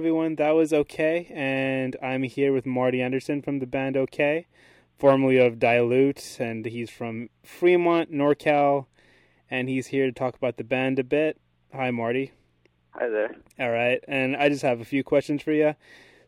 everyone. That was OK, and I'm here with Marty Anderson from the band OK, formerly of Dilute, and he's from Fremont, NorCal, and he's here to talk about the band a bit. Hi, Marty. Hi there. All right, and I just have a few questions for you.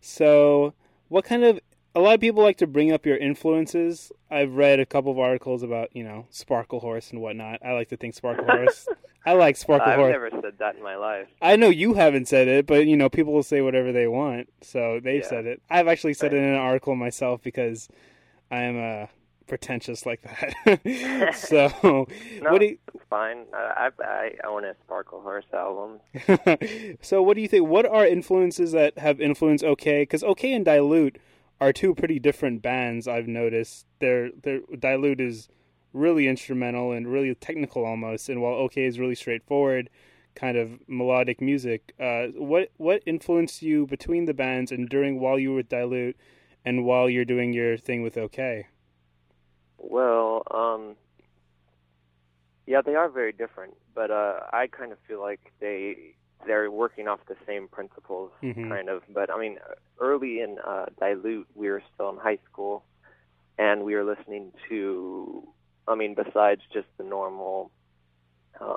So, what kind of a lot of people like to bring up your influences. I've read a couple of articles about, you know, Sparklehorse and whatnot. I like to think Sparklehorse. I like Sparkle I've Horse. never said that in my life. I know you haven't said it, but you know, people will say whatever they want. So they've Yeah. said it. I've actually said Right. it in an article myself because I am uh, pretentious like that. so, No, what do you, it's fine. I, I, I own a Sparkle Horse album. so what do you think? What are influences that have influenced OK? Because OK and Dilute are two pretty different bands. I've noticed. They're they're Dilute is really instrumental and really technical almost, and while OK is really straightforward, kind of melodic music. Uh, what what influenced you between the bands and during while you were with Dilute, and while you're doing your thing with OK? Well, um, yeah, they are very different, but uh, I kind of feel like they they're working off the same principles, Mhm. kind of. But I mean, early in uh, Dilute, we were still in high school, and we were listening to. I mean, besides just the normal. Uh,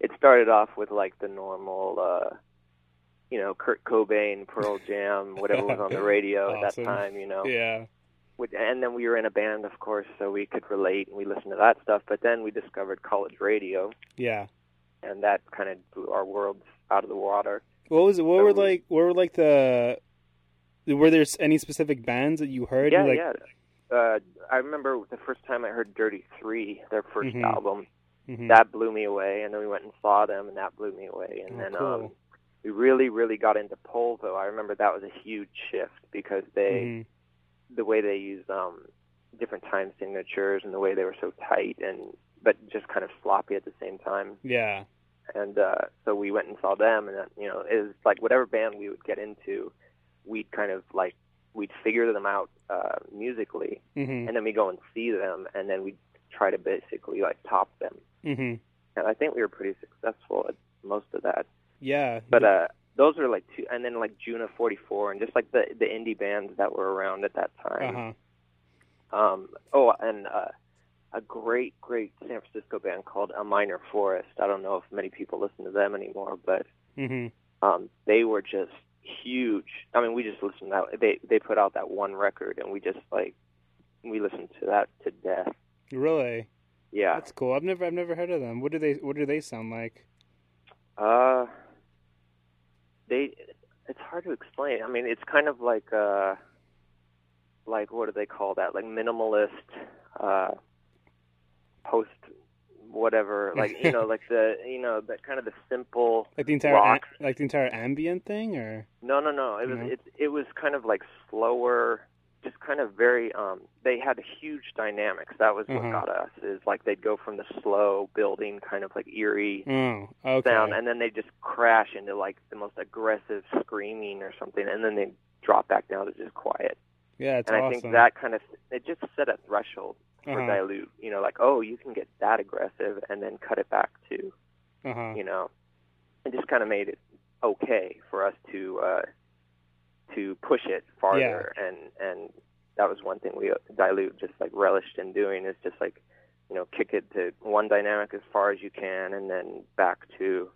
it started off with like the normal. Uh, you know, Kurt Cobain, Pearl Jam, whatever was on the radio at that time, you know Yeah. and then we were in a band, of course, so we could relate and we listened to that stuff. But then we discovered college radio, Yeah. and that kind of blew our worlds out of the water. What was it? What So were we- like? What were like the? Were there any specific bands that you heard? yeah, like, yeah. Uh, I remember the first time I heard Dirty Three, their 1st Mhm. album. Mhm. That blew me away, and then we went and saw them, and that blew me away. And Oh, then cool. um, we really, really got into Polvo. I remember that was a huge shift because they. Mhm. the way they used um different time signatures and the way they were so tight and but just kind of sloppy at the same time Yeah. and uh so we went and saw them and uh, you know it was like whatever band we would get into we'd kind of like we'd figure them out uh musically Mhm. and then we go and see them and then we'd try to basically like top them Mhm. and i think we were pretty successful at most of that Yeah. but uh those are like two and then like June of 44 and just like the the indie bands that were around at that time Uh huh. Um, oh, and uh, a great, great San Francisco band called A Minor Forest. I don't know if many people listen to them anymore, but Mhm. um, they were just huge. I mean, we just listened to that. They they put out that one record, and we just like we listened to that to death. Really? Yeah. That's cool. I've never I've never heard of them. What do they What do they sound like? Uh, they. It's hard to explain. I mean, it's kind of like uh, like what do they call that? Like minimalist, uh, post whatever. Like you know, like the you know that kind of the simple. Like the entire Rock. am- like the entire ambient thing, or No, no, no. It was No? it it was kind of like slower, just kind of very. Um, they had huge dynamics. That was what Uh-huh. got us. Is like they'd go from the slow building, kind of like eerie oh, okay. sound, and then they just crash into like the most aggressive screaming or something, and then they drop back down to just quiet. yeah, it's and awesome. I think that kind of it just set a threshold for Uh-huh. dilute. You know, like oh, you can get that aggressive, and then cut it back to Uh-huh. you know, it just kind of made it okay for us to uh, to push it farther, and and that was one thing we dilute just like relished in doing is just like you know kick it to one dynamic as far as you can, and then back to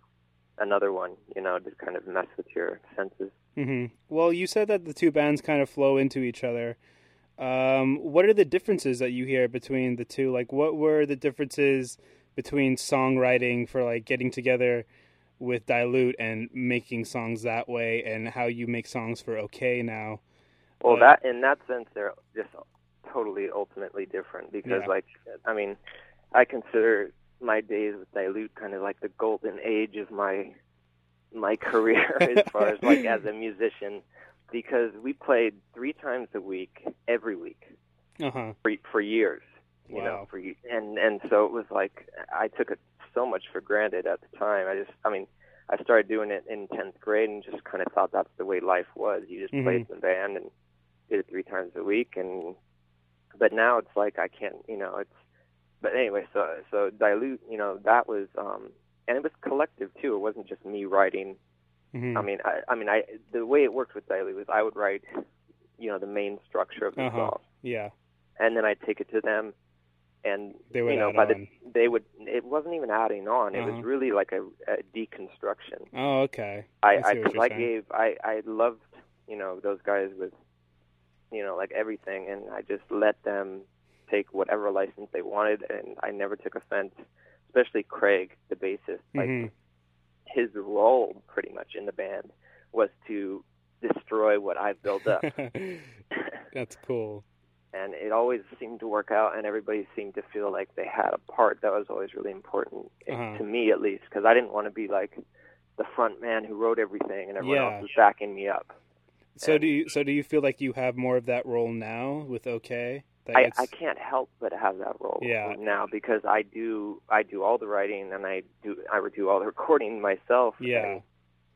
another one. You know, to kind of mess with your senses. hmm Well, you said that the two bands kind of flow into each other. Um, what are the differences that you hear between the two? Like, what were the differences between songwriting for like getting together with Dilute and making songs that way, and how you make songs for OK now? Well, Uh, that in that sense, they're just totally ultimately different because, Yeah. like, I mean, I consider my days with Dilute kind of like the golden age of my my career as far as like as a musician because we played three times a week every week Uh huh. for for years you Wow. know for and and so it was like I took it so much for granted at the time I just I mean I started doing it in 10th grade and just kind of thought that's the way life was you just Mhm. played in the band and did it three times a week and but now it's like I can't you know it's but anyway so so dilute you know that was um and it was collective too it wasn't just me writing Mm-hmm. I mean, I, I mean, I the way it worked with Dilute was I would write, you know, the main structure of the uh-huh. song. Yeah. And then I'd take it to them, and they would you know, by on. the they would. It wasn't even adding on. It Uh-huh. was really like a, a deconstruction. Oh, okay. I, I I, what 'cause you're I gave, I, I loved, you know, those guys with, you know, like everything, and I just let them take whatever license they wanted, and I never took offense. Especially Craig, the bassist, like Mhm. His role pretty much in the band was to destroy what I've built up, That's cool. and it always seemed to work out, and everybody seemed to feel like they had a part. That was always really important eh, Uh-huh. to me, at least, because I didn't want to be like the front man who wrote everything, and everyone Yeah. else was backing me up. So And- do you so do you feel like you have more of that role now with OK? I, I can't help but have that role Yeah. now because I do I do all the writing and I do I would do all the recording myself. Yeah.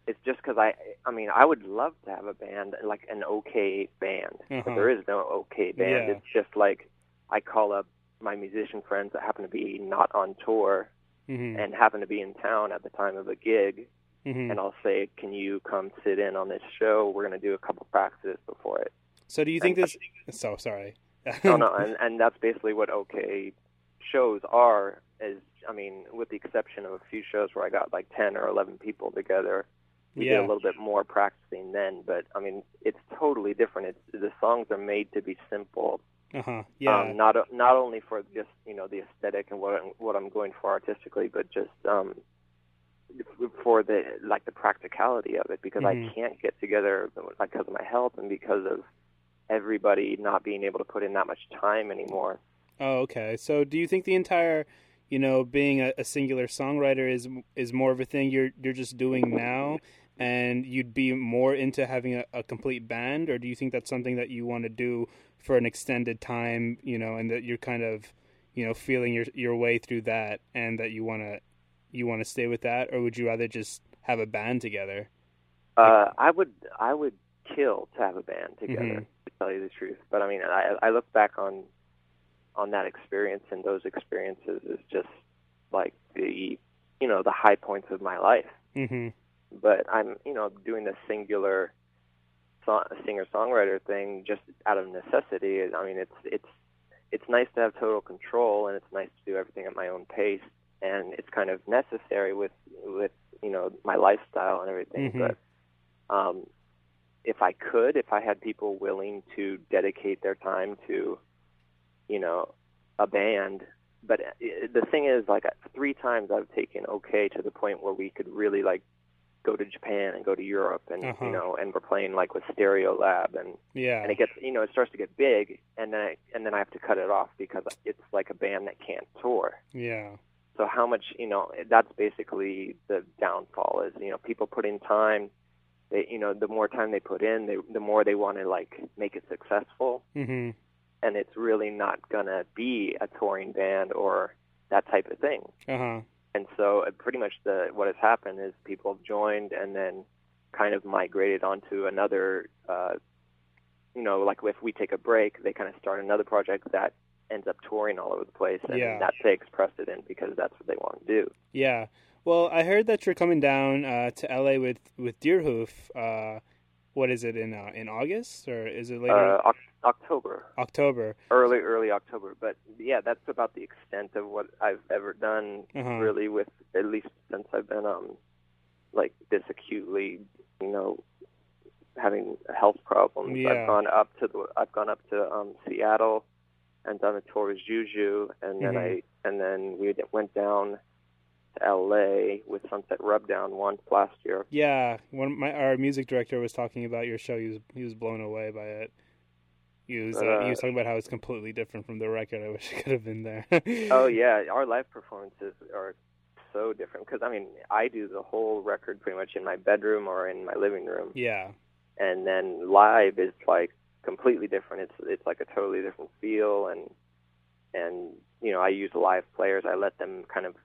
it's just because I I mean I would love to have a band like an okay band, Uh-huh. but there is no okay band. Yeah. It's just like I call up my musician friends that happen to be not on tour Mhm. and happen to be in town at the time of a gig, Mhm. and I'll say, "Can you come sit in on this show? We're going to do a couple practices before it." So do you think and- this? So sorry. no, no, and and that's basically what OK shows are. Is I mean, with the exception of a few shows where I got like ten or eleven people together, we Yeah. did a little bit more practicing then. But I mean, it's totally different. It's the songs are made to be simple. Uh huh. Yeah. Um, not not only for just you know the aesthetic and what I'm, what I'm going for artistically, but just um, for the like the practicality of it because Mhm. I can't get together because of my health and because of everybody not being able to put in that much time anymore. Oh, okay. So do you think the entire, you know, being a, a singular songwriter is is more of a thing you're you're just doing now, and you'd be more into having a, a complete band, or do you think that's something that you want to do for an extended time, you know, and that you're kind of, you know, feeling your your way through that, and that you want to you want to stay with that, or would you rather just have a band together? Uh, I would I would kill to have a band together. Mhm. To tell you the truth, but I mean, I I look back on on that experience and those experiences as just like the you know the high points of my life. hmm But I'm you know doing the singular song, singer songwriter thing just out of necessity. I mean, it's it's it's nice to have total control and it's nice to do everything at my own pace and it's kind of necessary with with you know my lifestyle and everything. Mhm. But um, if I could, if I had people willing to dedicate their time to, you know, a band. But uh, the thing is, like three times I've taken OK to the point where we could really like go to Japan and go to Europe, and Uh-huh. you know, and we're playing like with Stereo Lab, and Yeah. and it gets, you know, it starts to get big, and then I, and then I have to cut it off because it's like a band that can't tour. yeah. So how much, you know, that's basically the downfall is, you know, people put in time. They, you know, the more time they put in, they, the more they want to like make it successful, hmm and it's really not gonna be a touring band or that type of thing. Uh huh. And so, uh, pretty much the what has happened is people have joined and then kind of migrated onto another. Uh, you know, like if we take a break, they kind of start another project that ends up touring all over the place, and Yeah. that takes precedent because that's what they want to do. Yeah. Well, I heard that you're coming down uh, to LA with with Deerhoof. Uh, what is it in uh, in August or is it later Uh, Oc- October, October? early early October, but yeah, that's about the extent of what I've ever done. Uh-huh. Really, with at least since I've been um like this acutely, you know, having health problems. Yeah. I've gone up to the I've gone up to um Seattle and done a tour with Juju, and then Mhm. I and then we went down L.A. with Sunset Rubdown once last year. Yeah. When my our music director was talking about your show, he was he was blown away by it. He was uh, he was Uh, talking about how it's completely different from the record. I wish I could have been there. Oh yeah, our live performances are so different because I mean I do the whole record pretty much in my bedroom or in my living room, Yeah. and then live is like completely different. It's it's like a totally different feel, and and you know I use live players. I let them kind of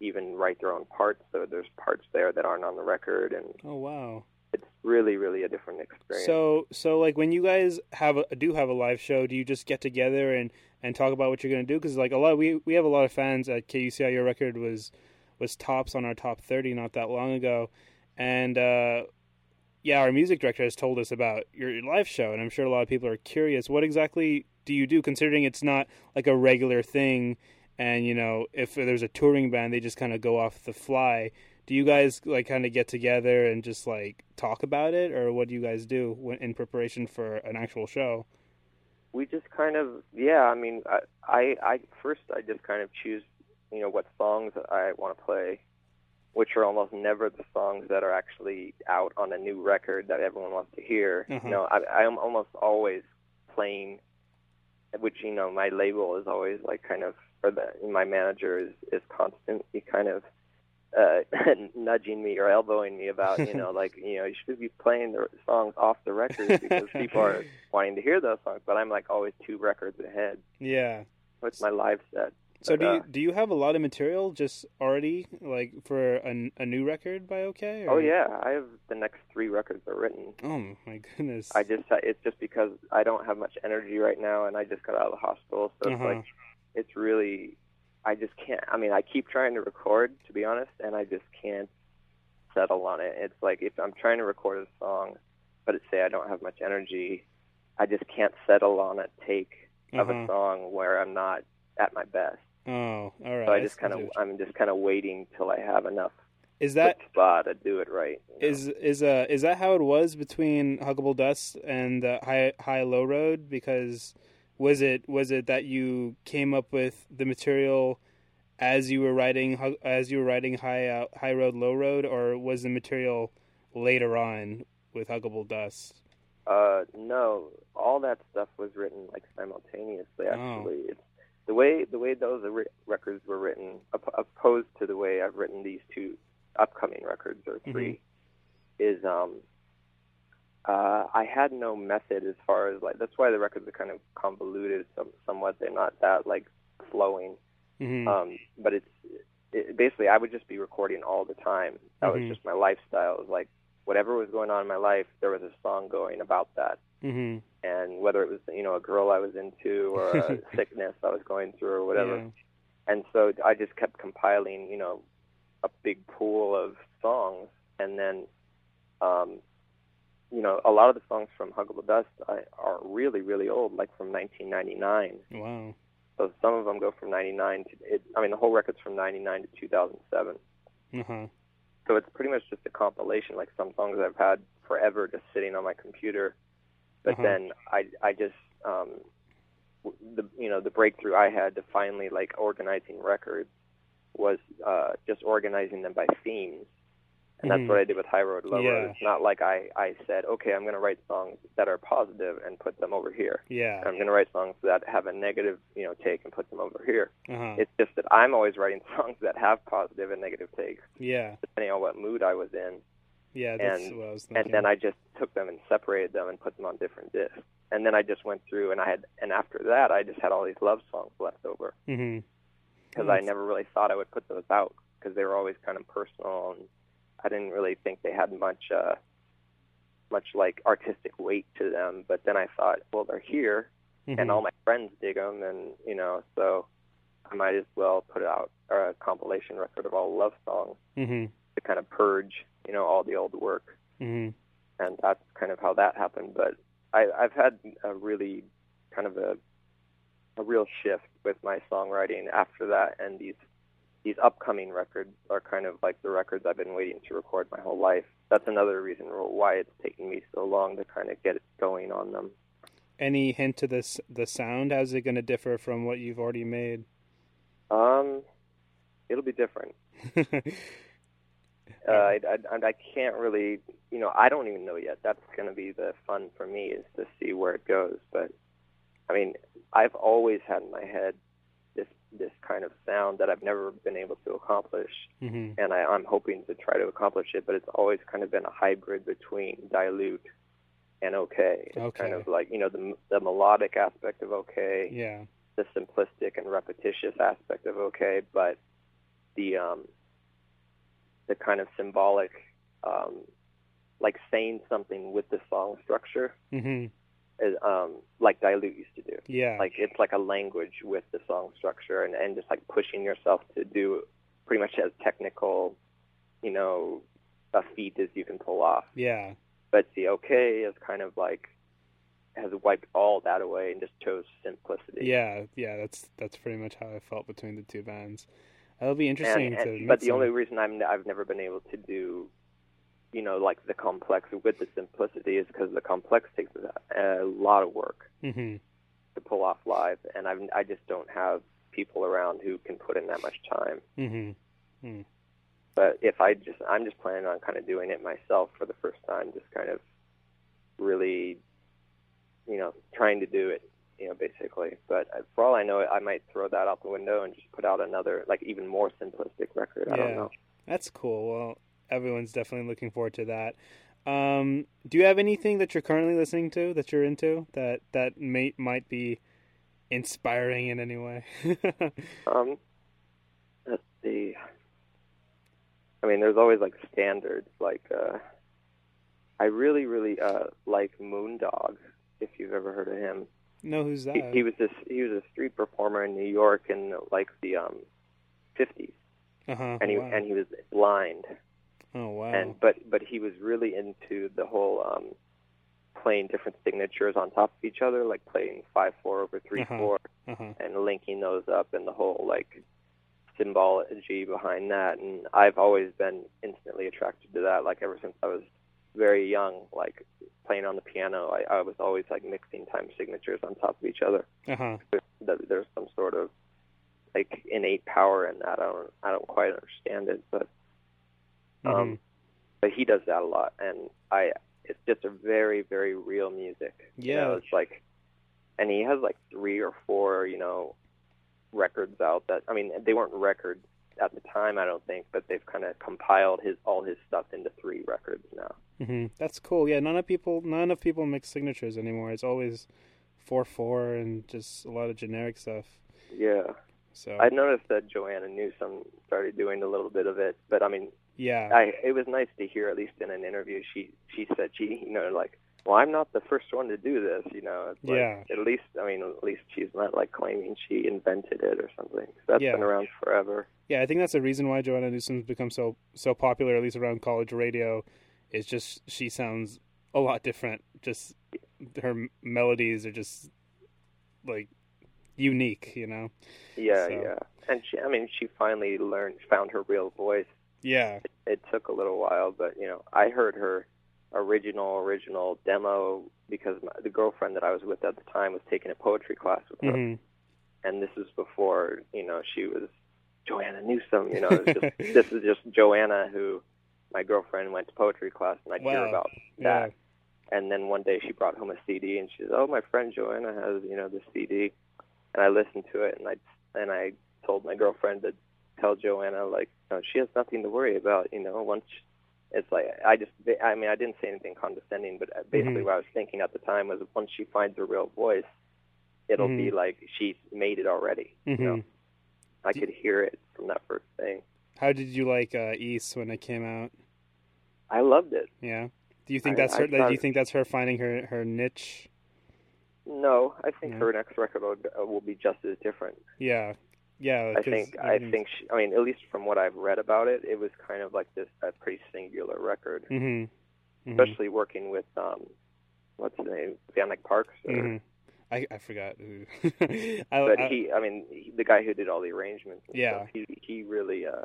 even write their own parts, so there's parts there that aren't on the record, and Oh wow. it's really really a different experience. So so like when you guys have a, do have a live show, do you just get together and and talk about what you're gonna do? Because like a lot we we have a lot of fans at KUCI. Your record was was tops on our top thirty not that long ago, and uh, yeah, our music director has told us about your live show, and I'm sure a lot of people are curious. What exactly do you do, considering it's not like a regular thing? And you know, if there's a touring band, they just kind of go off the fly. Do you guys like kind of get together and just like talk about it, or what do you guys do when, in preparation for an actual show? We just kind of, yeah. I mean, I, I, I first I just kind of choose, you know, what songs I want to play which are almost never the songs that are actually out on a new record that everyone wants to hear. Uh-huh. You know, I, I'm almost always playing, which you know, my label is always like kind of, or the my manager is is constantly kind of uh nudging me or elbowing me about you know like you know you should be playing the songs off the record because people are wanting to hear those songs but i'm like always two records ahead Yeah. with my live set So But, do you uh, do you have a lot of material just already like for a, a new record by OK? Or? oh yeah i have the next three records are written Oh my goodness. I just it's just because I don't have much energy right now, and I just got out of the hospital, so it's Uh-huh. like it's really I just can't. I mean, I keep trying to record, to be honest, and I just can't settle on it. It's like if I'm trying to record a song, but it say I don't have much energy, I just can't settle on a take of Uh-huh. a song where I'm not at my best. Oh, all right. So I I just kind of I'm just kind of waiting till I have enough Is that spot to do it right. you know? is is uh is that how it was between Huggable Dust and uh, High High Low Road? Because was it was it that you came up with the material as you were writing as you were writing High uh, High Road Low Road, or was the material later on with Huggable Dust? Uh, no, all that stuff was written like simultaneously. Oh. It's the way the way those re- records were written, op- opposed to the way I've written these two upcoming records or 3 is um. Uh, I had no method as far as like that's why the records are kind of convoluted some, somewhat. They're not that like flowing. hmm Um, but it's it, basically I would just be recording all the time. That Mhm. was just my lifestyle. It was like whatever was going on in my life, there was a song going about that hmm and whether it was you know a girl I was into or a sickness I was going through or whatever. Yeah. And so I just kept compiling, you know, a big pool of songs, and then, um, you know, a lot of the songs from Huggable Dust I, are really really old, like from 1999. Wow. So some of them go from 99 to it, I mean the whole record's from 99 to 2007. Uh huh. So it's pretty much just a compilation, like some songs I've had forever just sitting on my computer. But Uh-huh. then I I just um the you know the breakthrough I had to finally like organizing records was uh just organizing them by themes. And that's Mhm. what I did with High Road Low Road. It's not like I I said, okay, I'm going to write songs that are positive and put them over here. Yeah. I'm going to write songs that have a negative, you know, take and put them over here. Uh huh. It's just that I'm always writing songs that have positive and negative takes Yeah. depending on what mood I was in. Yeah. That's And- what I was thinking. And then I just took them and separated them and put them on different discs. And then I just went through and I had, and after that, I just had all these love songs left over hmm because Oh, I never really thought I would put those out because they were always kind of personal and I didn't really think they had much, uh, much like artistic weight to them. But then I thought, well, they're here Mhm. and all my friends dig them, and you know, so I might as well put out a compilation record of all love songs Mhm. to kind of purge, you know, all the old work. Mhm. and that's kind of how that happened. But I, I've had a really kind of a a real shift with my songwriting after that, and these these upcoming records are kind of like the records I've been waiting to record my whole life. That's another reason why it's taking me so long to kind of get it going on them. Any hint to this the sound? How's it going to differ from what you've already made? Um, it'll be different. Uh, I, I, I can't really, you know, I don't even know yet. That's going to be the fun for me is to see where it goes. But I mean, I've always had in my head this this kind of sound that I've never been able to accomplish, hmm and I, I'm hoping to try to accomplish it. But it's always kind of been a hybrid between dilute and okay. It's kind of like you know the the melodic aspect of okay, Yeah. the simplistic and repetitious aspect of okay, but the um, the kind of symbolic, um, like saying something with the song structure, hmm is, um, like Dilute used to do. Yeah. Like it's like a language with the song structure, and and just like pushing yourself to do pretty much as technical, you know, a feat as you can pull off. yeah. But the OK is kind of like has wiped all that away and just chose simplicity. Yeah, yeah, that's that's pretty much how I felt between the two bands. It'll be interesting and, to. And, but the only reason I'm I've never been able to do, you know, like the complex with the simplicity is because the complex takes a, lot of work hmm to pull off live, and I I just don't have people around who can put in that much time. hmm But if I just I'm just planning on kind of doing it myself for the first time, just kind of really, you know, trying to do it. You know, basically. But uh, for all I know, I might throw that out the window and just put out another, like, even more simplistic record. I don't know. That's cool. Well, everyone's definitely looking forward to that. Um, do you have anything that you're currently listening to that you're into that that may might be inspiring in any way? Um, let's see. I mean, there's always like standards. Like, uh, I really, really uh, like Moondog. If you've ever heard of him, no, who's that? he, he was this. He was a street performer in New York in like the um, 50s, uh-huh. and he wow. and he was blind. Oh wow. And but but he was really into the whole um, playing different signatures on top of each other, like playing five four over 3 Uh-huh. four. uh-huh. and linking those up and the whole like symbology behind that and I've always been instantly attracted to that like ever since I was very young like playing on the piano I, I was always like mixing time signatures on top of each other Uh-huh. There's some sort of like innate power in that I don't I don't quite understand it but Mhm. um but he does that a lot and I it's just a very very real music you Yeah. know, it's like and he has like three or four you know records out that I mean they weren't records at the time I don't think but they've kind of compiled his all his stuff into three records now Mm-hmm. That's cool. Yeah, none of people none of people mix signatures anymore. It's always four four and just a lot of generic stuff. yeah So I noticed that Joanna Newsom started doing a little bit of it but I mean yeah, I it was nice to hear at least in an interview she she said she you know like well I'm not the first one to do this you know it's like, Yeah. at least I mean at least she's not like claiming she invented it or something that's Yeah. been around forever yeah. I think that's the reason why Joanna Newsom's become so so popular, at least around college radio. Is just she sounds a lot different. Just her melodies are just like unique, you know. yeah So- yeah and she I mean she finally learned found her real voice Yeah. it took a little while but you know I heard her original original demo because my, the girlfriend that I was with at the time was taking a poetry class with her hmm and this was before you know she was Joanna Newsom. You know, it was just, this is just Joanna who my girlfriend went to poetry class, and I'd hear Wow. about Yeah. that. And then one day she brought home a CD, and she says, "Oh, my friend Joanna has you know this CD," and I listened to it, and I and I told my girlfriend to tell Joanna like, no, she has nothing to worry about. You know, once it's like I just I mean I didn't say anything condescending, but basically Mhm. what I was thinking at the time was once she finds her real voice, it'll be Mhm. like she's made it already. hmm You know, I could hear it from that first thing. How did you like uh, Ys when it came out? I loved it. Yeah. Do you think that's I her? Do thought- you think that's her finding her her niche? No, I think Yeah. her next record will, uh, will be just as different. Yeah. Yeah. I think I think she, I mean at least from what I've read about it, it was kind of like this a pretty singular record, Mhm. Mhm. especially working with um what's his name Van Dyke Parks. Or, Mhm. I I forgot who. I, But I- he, I mean, he, the guy who did all the arrangements. Yeah. stuff, he he really uh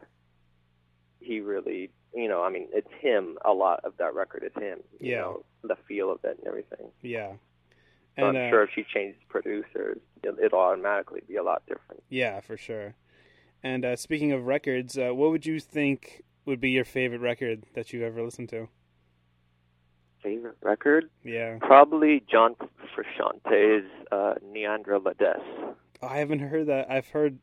he really you know I mean it's him a lot of that record is him. You Yeah. know, the feel of it and everything. yeah. So And I'm uh, sure if she changes producers, it, it'll automatically be a lot different. yeah, for sure. And uh, speaking of records, uh, what would you think would be your favorite record that you've ever listened to? Favorite record? Yeah. Probably John Frusciante's uh, Niandra LaDes. Oh, I haven't heard that. I've heard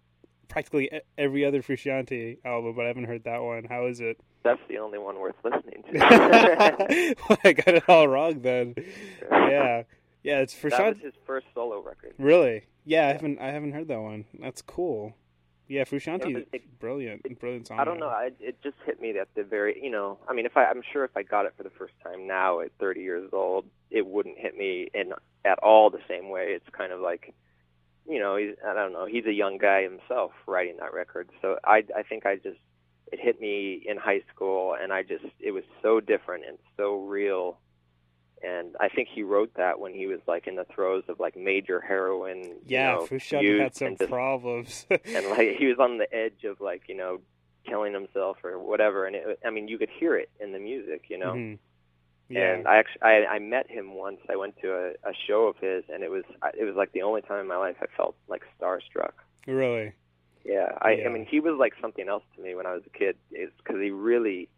practically every other Frusciante album, but I haven't heard that one. How is it? That's the only one worth listening to. I got it all wrong then. Yeah. Yeah, it's that was his first solo record. Really? Yeah, I haven't I haven't heard that one. That's cool. Yeah, Frusciante, It- it- brilliant, brilliant song. I don't know. I, it just hit me at the very, you know, I mean, if I, I'm sure if I got it for the first time now at 30 years old, it wouldn't hit me in at all the same way. It's kind of like, you know, he's, I don't know, he's a young guy himself writing that record. So I, I think I just, it hit me in high school, and I just, it was so different and so real and I think he wrote that when he was like in the throes of like major heroin. Yeah, you know, Frusciante had some just, problems, and like he was on the edge of like you know killing himself or whatever. And it, I mean, you could hear it in the music, you know. Mm-hmm. Yeah. And I actually I, I met him once. I went to a, a show of his, and it was it was like the only time in my life I felt like starstruck. Really? Yeah. I yeah. I mean, he was like something else to me when I was a kid. Because he really,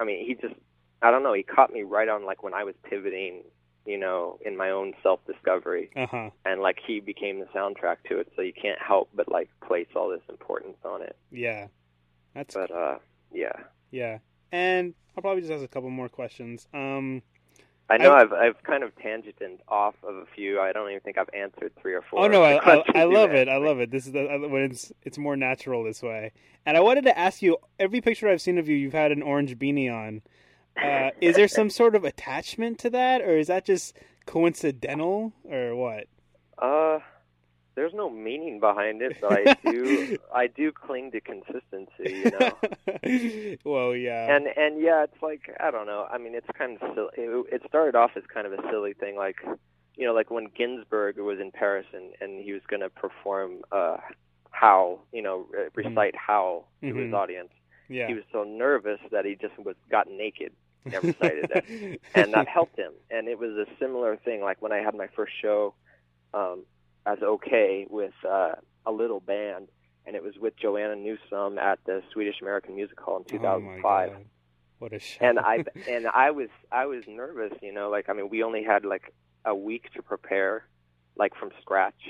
I mean, he just I don't know. He caught me right on like when I was pivoting, you know, in my own self discovery, uh-huh. and like he became the soundtrack to it. So you can't help but like place all this importance on it. Yeah. That's. But uh, yeah. Yeah, and I'll probably just ask a couple more questions. Um, I know I, have I've kind of tangented off of a few. I don't even think I've answered three or four. Oh no, I, I, I love it. I love it. This is the, when it's it's more natural this way. And I wanted to ask you: every picture I've seen of you, you've had an orange beanie on. Uh, is there some sort of attachment to that, or is that just coincidental, or what? Uh, there's no meaning behind it, but I do I do cling to consistency, you know. well, yeah. And and yeah, it's like I don't know. I mean, it's kind of silly. It, it started off as kind of a silly thing, like you know, like when Ginsberg was in Paris and and he was going to perform uh Howl, you know, mm-hmm. recite mm-hmm. Howl to mm-hmm. his audience. Yeah. He was so nervous that he just was got naked and recited it, and that helped him. And it was a similar thing. Like when I had my first show. Um, as okay with uh, a little band, and it was with Joanna Newsom at the Swedish American Music Hall in 2005. Oh what a shame! And I and I was I was nervous, you know, like I mean, we only had like a week to prepare, like from scratch,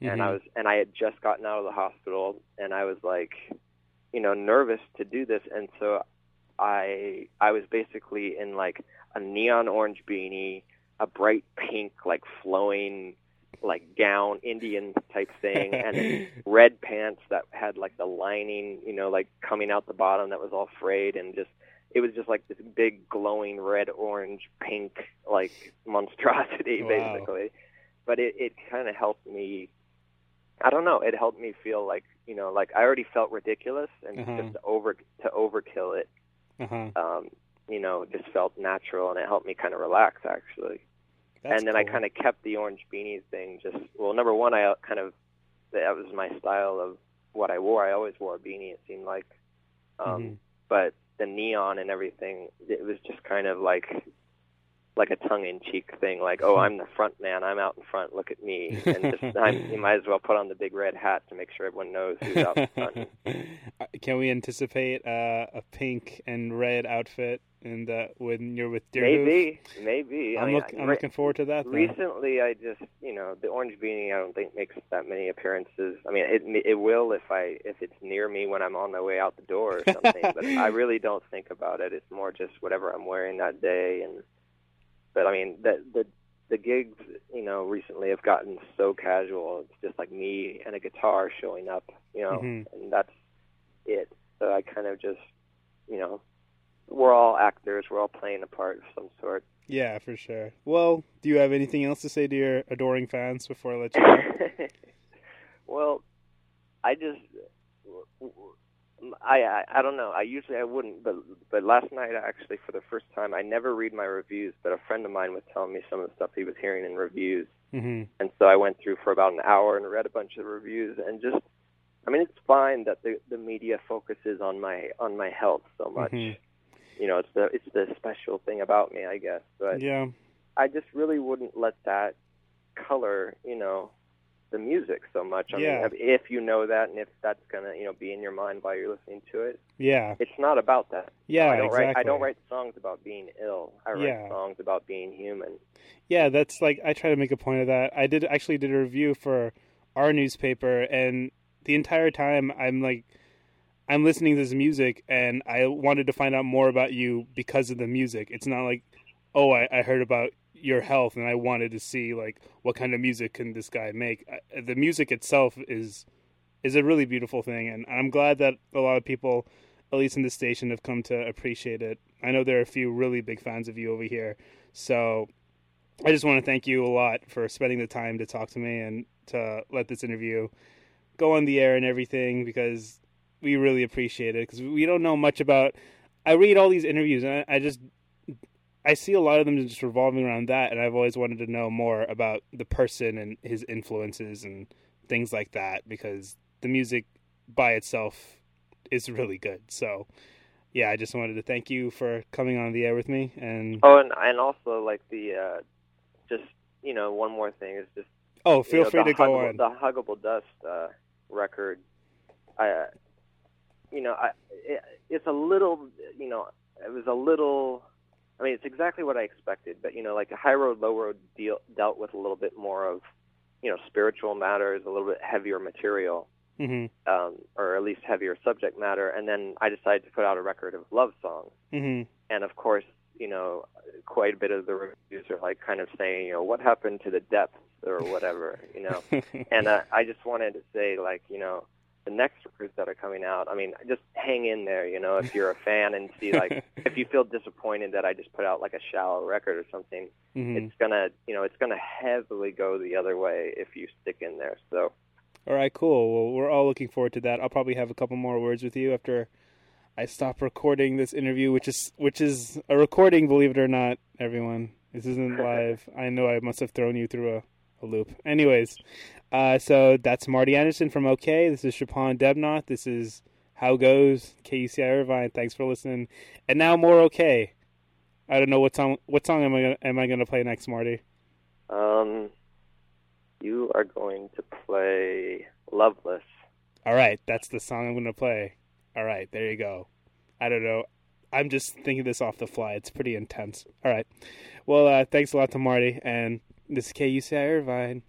mm-hmm. and I mm-hmm. was and I had just gotten out of the hospital, and I was like, you know, nervous to do this, and so I I was basically in like a neon orange beanie, a bright pink like flowing like gown Indian type thing and red pants that had like the lining, you know, like coming out the bottom that was all frayed and just it was just like this big glowing red, orange, pink like monstrosity wow. basically. But it it kind of helped me I don't know, it helped me feel like, you know, like I already felt ridiculous and uh-huh. just to over to overkill it. Uh-huh. Um, you know, just felt natural and it helped me kind of relax actually. That's and then cool. I kind of kept the orange beanie thing. Just well, number one, I kind of that was my style of what I wore. I always wore a beanie. It seemed like, um, mm-hmm. but the neon and everything, it was just kind of like like a tongue-in-cheek thing, like, "Oh, I'm the front man. I'm out in front. Look at me." And just, I'm, you might as well put on the big red hat to make sure everyone knows who's out in front. Can we anticipate uh, a pink and red outfit in the when you're with Deerhoof? Maybe, maybe. I'm, I mean, look, I'm looking forward to that. Recently, I just, you know, the orange beanie. I don't think makes that many appearances. I mean, it it will if I if it's near me when I'm on my way out the door or something. but I really don't think about it. It's more just whatever I'm wearing that day and but I mean, the the the gigs, you know, recently have gotten so casual. It's just like me and a guitar showing up, you know, mm-hmm. and that's it. So I kind of just, you know, we're all actors. We're all playing a part of some sort. Yeah, for sure. Well, do you have anything else to say to your adoring fans before I let you go? well, I just I, I I don't know. I usually I wouldn't, but but last night actually for the first time I never read my reviews, but a friend of mine was telling me some of the stuff he was hearing in reviews, mm-hmm. and so I went through for about an hour and read a bunch of reviews and just, I mean it's fine that the the media focuses on my on my health so much. Mm-hmm. You know, it's the it's the special thing about me, I guess. But yeah, I just really wouldn't let that color, you know, the music so much. I yeah. mean, if you know that and if that's gonna you know be in your mind while you're listening to it. Yeah. It's not about that. Yeah, I don't exactly. write I don't write songs about being ill. I write yeah. songs about being human. Yeah, that's like I try to make a point of that. I did actually did a review for our newspaper and the entire time I'm like I'm listening to this music and I wanted to find out more about you because of the music. It's not like, oh, I, I heard about your health and I wanted to see like what kind of music can this guy make. The music itself is is a really beautiful thing and I'm glad that a lot of people at least in the station have come to appreciate it. I know there are a few really big fans of you over here. So I just want to thank you a lot for spending the time to talk to me and to let this interview go on the air and everything because we really appreciate it because we don't know much about I read all these interviews and I, I just I see a lot of them just revolving around that, and I've always wanted to know more about the person and his influences and things like that because the music by itself is really good. So, yeah, I just wanted to thank you for coming on the air with me. And oh, and and also like the uh, just you know one more thing is just oh feel know, free to go huggable, on the huggable dust uh, record. I uh, you know I it, it's a little you know it was a little. I mean, it's exactly what I expected, but you know, like a high road, low road deal dealt with a little bit more of, you know, spiritual matters, a little bit heavier material, mm-hmm. um, or at least heavier subject matter. And then I decided to put out a record of love songs. Mm-hmm. And of course, you know, quite a bit of the reviews are like kind of saying, you know, what happened to the depths or whatever, you know. and uh, I just wanted to say, like, you know, the next records that are coming out, I mean, just hang in there, you know, if you're a fan and see like if you feel disappointed that I just put out like a shallow record or something, mm-hmm. it's gonna, you know, it's gonna heavily go the other way if you stick in there. So. All right, cool. Well, we're all looking forward to that. I'll probably have a couple more words with you after I stop recording this interview, which is which is a recording, believe it or not, everyone. This isn't live. I know I must have thrown you through a, a loop. Anyways, uh, so that's Marty Anderson from OK. This is Shapan Debnot. This is How Goes, KUCI Irvine. Thanks for listening. And now more OK. I don't know what song. What song am I gonna, am I going to play next, Marty? Um, you are going to play Loveless. All right, that's the song I'm going to play. All right, there you go. I don't know. I'm just thinking this off the fly. It's pretty intense. All right. Well, uh, thanks a lot to Marty, and this is KUCI Irvine.